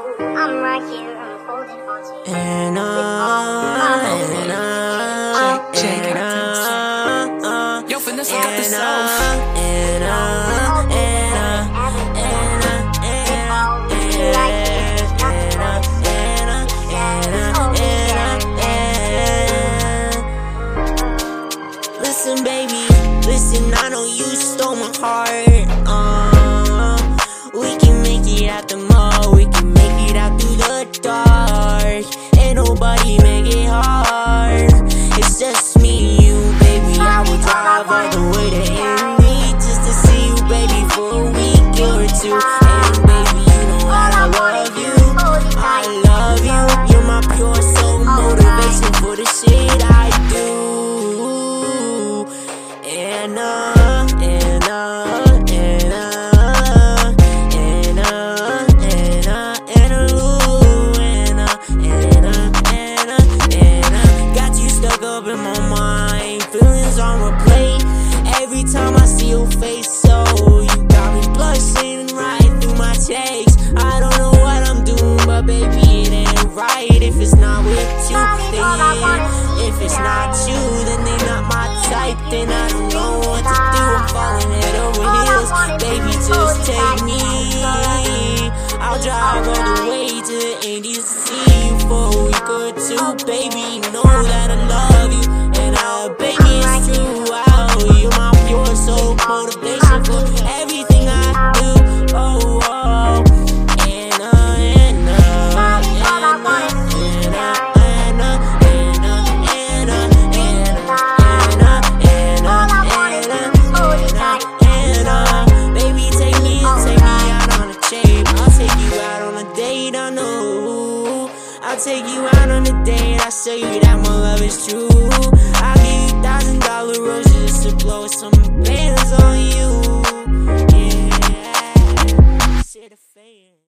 I'm right here, I'm holding on to you. And I, and I, check it out. Yo, Vanessa got the sound. And I, and I. Listen, baby, listen, I know you stole my heart your face. So you got me blushing right through my takes. I don't know what I'm doing, but baby, it ain't right if it's not with you. Then if it's not you, then they not my type. Then I don't know what to do. I'm falling head over heels. Baby, just take me. I'll drive all the way to the sea for a week or two. Baby, know motivation for everything I do. Oh, oh. And, uh, Take you out on a date, I say you that my love is true.